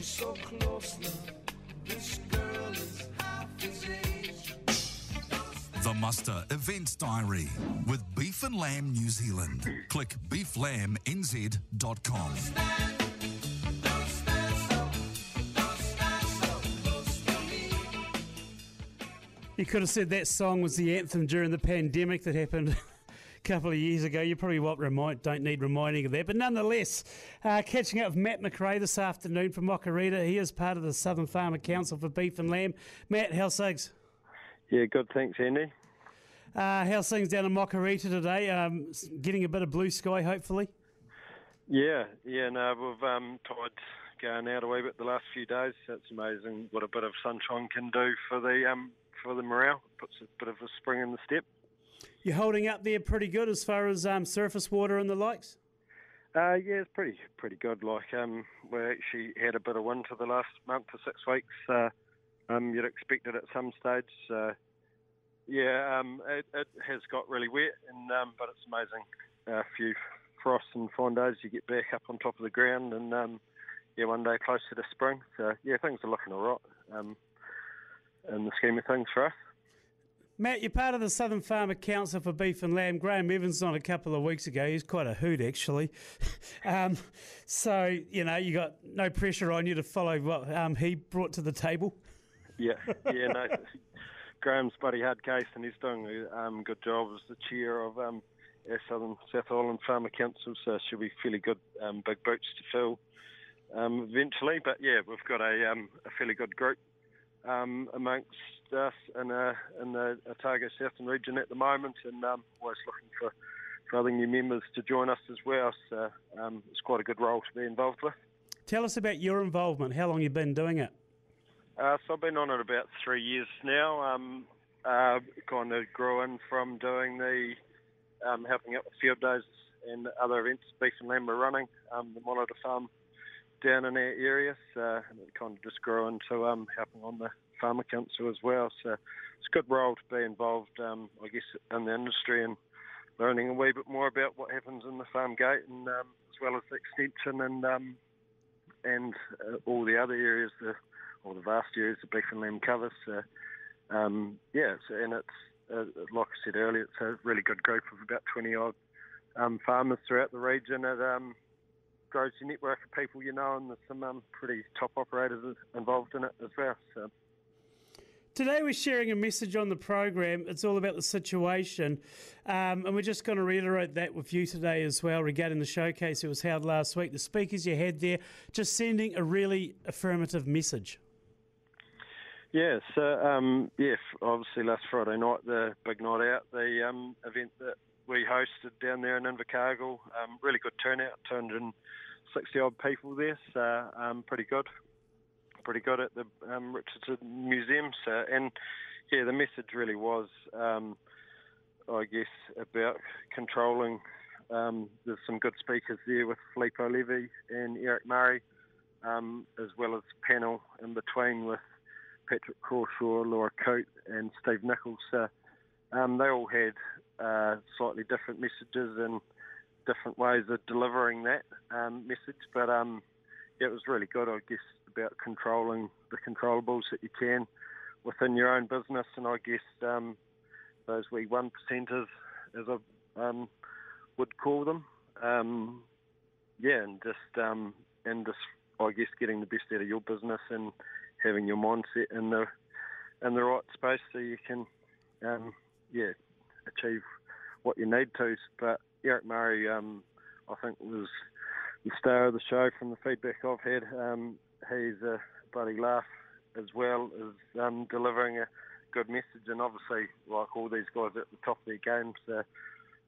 So close now, this girl is half his age. The Muster Events Diary with Beef and Lamb New Zealand. Click beeflambnz.com. Don't stand so, don't stand so close to me. You could have said that song was the anthem during the pandemic that happened a couple of years ago. You probably won't remind, don't need reminding of that. But nonetheless, uh, catching up with Matt McRae this afternoon from Mokoreta. He is part of the Southern Farmer Council for Beef and Lamb. Matt, how's things? Yeah, good. Thanks, Andy. Uh, how's things down in Mokoreta today? Um, getting a bit of blue sky, hopefully. Yeah, yeah. No, we've um, tides going out a wee bit the last few days. It's amazing what a bit of sunshine can do for the um, for the morale. Puts a bit of a spring in the step. You're holding up there pretty good as far as um, surface water and the likes. Uh, yeah, it's pretty pretty good. Like um, we actually had a bit of wind for the last month or six weeks. Uh, um, you'd expect it at some stage. Uh, yeah, um, it, it has got really wet, and um, but it's amazing. A few frosts and fine days, you get back up on top of the ground, and um, yeah, one day closer to spring. So yeah, things are looking all right um, in the scheme of things for us. Matt, you're part of the Southern Farmer Council for Beef and Lamb. Graham Evans on a couple of weeks ago. He's quite a hoot, actually. um, so, you know, you got no pressure on you to follow what um, he brought to the table. Yeah, yeah, no. Graham's bloody hard case, and he's doing a um, good job as the chair of um, our Southern South Island Farmer Council. So she'll be fairly good, um, big boots to fill um, eventually. But yeah, we've got a, um, a fairly good group um, amongst us in, uh in the Otago Southern region at the moment, and um, always looking for, for other new members to join us as well. So um, it's quite a good role to be involved with. Tell us about your involvement, how long you've been doing it. Uh, so I've been on it about three years now. Um, uh, kind of grew in from doing the um, helping out with field days and other events beef and lamb were running. Um, the monitor farm down in our area, so and kind of just grew into um, helping on the farmer council as well. So it's a good role to be involved, um, I guess, in the industry and learning a wee bit more about what happens in the farm gate and um, as well as the extension and um, and uh, all the other areas, the or the vast areas the beef and lamb covers. So, um, yeah, so, and it's uh, like I said earlier, it's a really good group of about 20 odd um, farmers throughout the region. Um, grows your network of people you know, and there's some um, pretty top operators involved in it as well. So. Today we're sharing a message on the program. It's all about the situation, um, and we're just going to reiterate that with you today as well regarding the showcase that was held last week. The speakers you had there, just sending a really affirmative message. Yeah, so um, yeah, obviously last Friday night, the big night out, the um, event that we hosted down there in Invercargill, um, really good turnout, 260 odd people there, so um, pretty good, pretty good at the um, Richardson Museum. So, and yeah, the message really was, um, I guess, about controlling. Um, there's some good speakers there with Filippo Levy and Eric Murray, um, as well as panel in between with Patrick Crawshaw, Laura Coate, and Steve Nichols. So, um, they all had uh, slightly different messages and different ways of delivering that um, message, but um, it was really good, I guess, about controlling the controllables that you can within your own business, and I guess um, those wee one percenters, as I um, would call them, um, yeah, and just um, and just I guess getting the best out of your business and having your mindset in the in the right space so you can um, yeah achieve what you need to. But Eric Murray, um, I think, was the star of the show from the feedback I've had. Um, he's a bloody laugh as well as um, delivering a good message, and obviously, like all these guys at the top of their games, uh,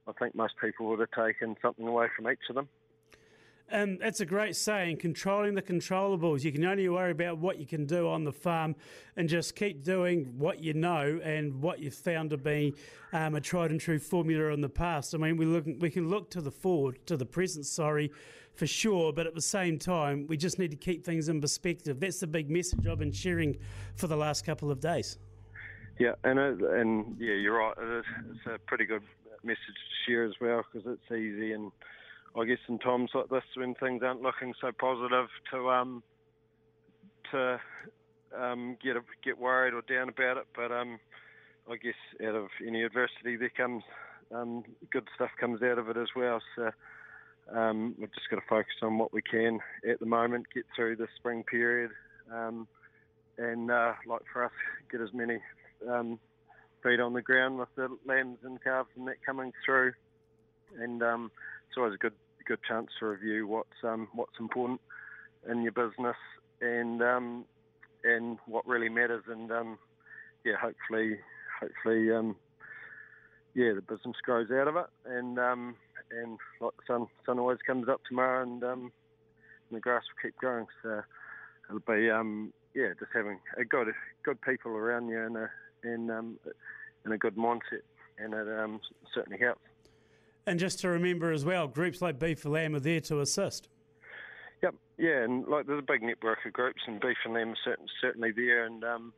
I think most people would have taken something away from each of them. And that's a great saying, controlling the controllables. You can only worry about what you can do on the farm and just keep doing what you know and what you've found to be um, a tried and true formula in the past. I mean, we look, we can look to the forward, to the present, sorry, for sure, but at the same time, we just need to keep things in perspective. That's the big message I've been sharing for the last couple of days. Yeah, and it, and yeah, you're right. It's a pretty good message to share as well because it's easy and I guess in times like this when things aren't looking so positive to um to um, get a, get worried or down about it, but um, I guess out of any adversity there comes um, good stuff comes out of it as well. So um, we've just got to focus on what we can at the moment, get through the spring period, um, and uh, like for us, get as many um, feet on the ground with the lambs and calves and that coming through, and um, it's always a good good chance to review what's um, what's important in your business and um, and what really matters, and um, yeah, hopefully, hopefully, um, yeah, the business grows out of it, and um, and like the sun sun always comes up tomorrow, and um, the grass will keep growing. So it'll be yeah, just having a good good people around you and a and and a good mindset, and it certainly helps. And just to remember as well, groups like Beef for Lamb are there to assist. Yep, yeah, and like there's a big network of groups, and Beef and Lamb are certainly there, and um,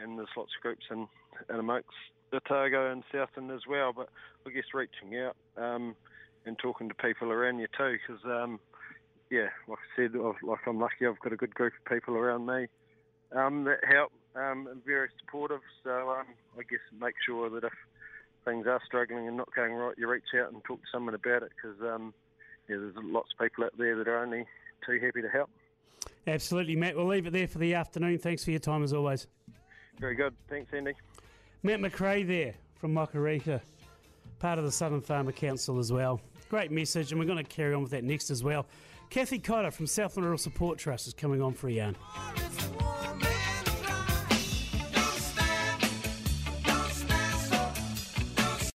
and there's lots of groups in, in amongst Otago and Southland as well. But I guess reaching out um, and talking to people around you too, because um, yeah, like I said, I've, like I'm lucky, I've got a good group of people around me um, that help um, and very supportive. So um, I guess make sure that if things are struggling and not going right, you reach out and talk to someone about it, because um, yeah, there's lots of people out there that are only too happy to help. Absolutely, Matt. We'll leave it there for the afternoon. Thanks for your time as always. Very good. Thanks, Andy. Matt McRae there from Mokoreta, part of the Southern Farmer Council as well. Great message, and we're going to carry on with that next as well. Kathy Cotter from Southland Rural Support Trust is coming on for a yarn.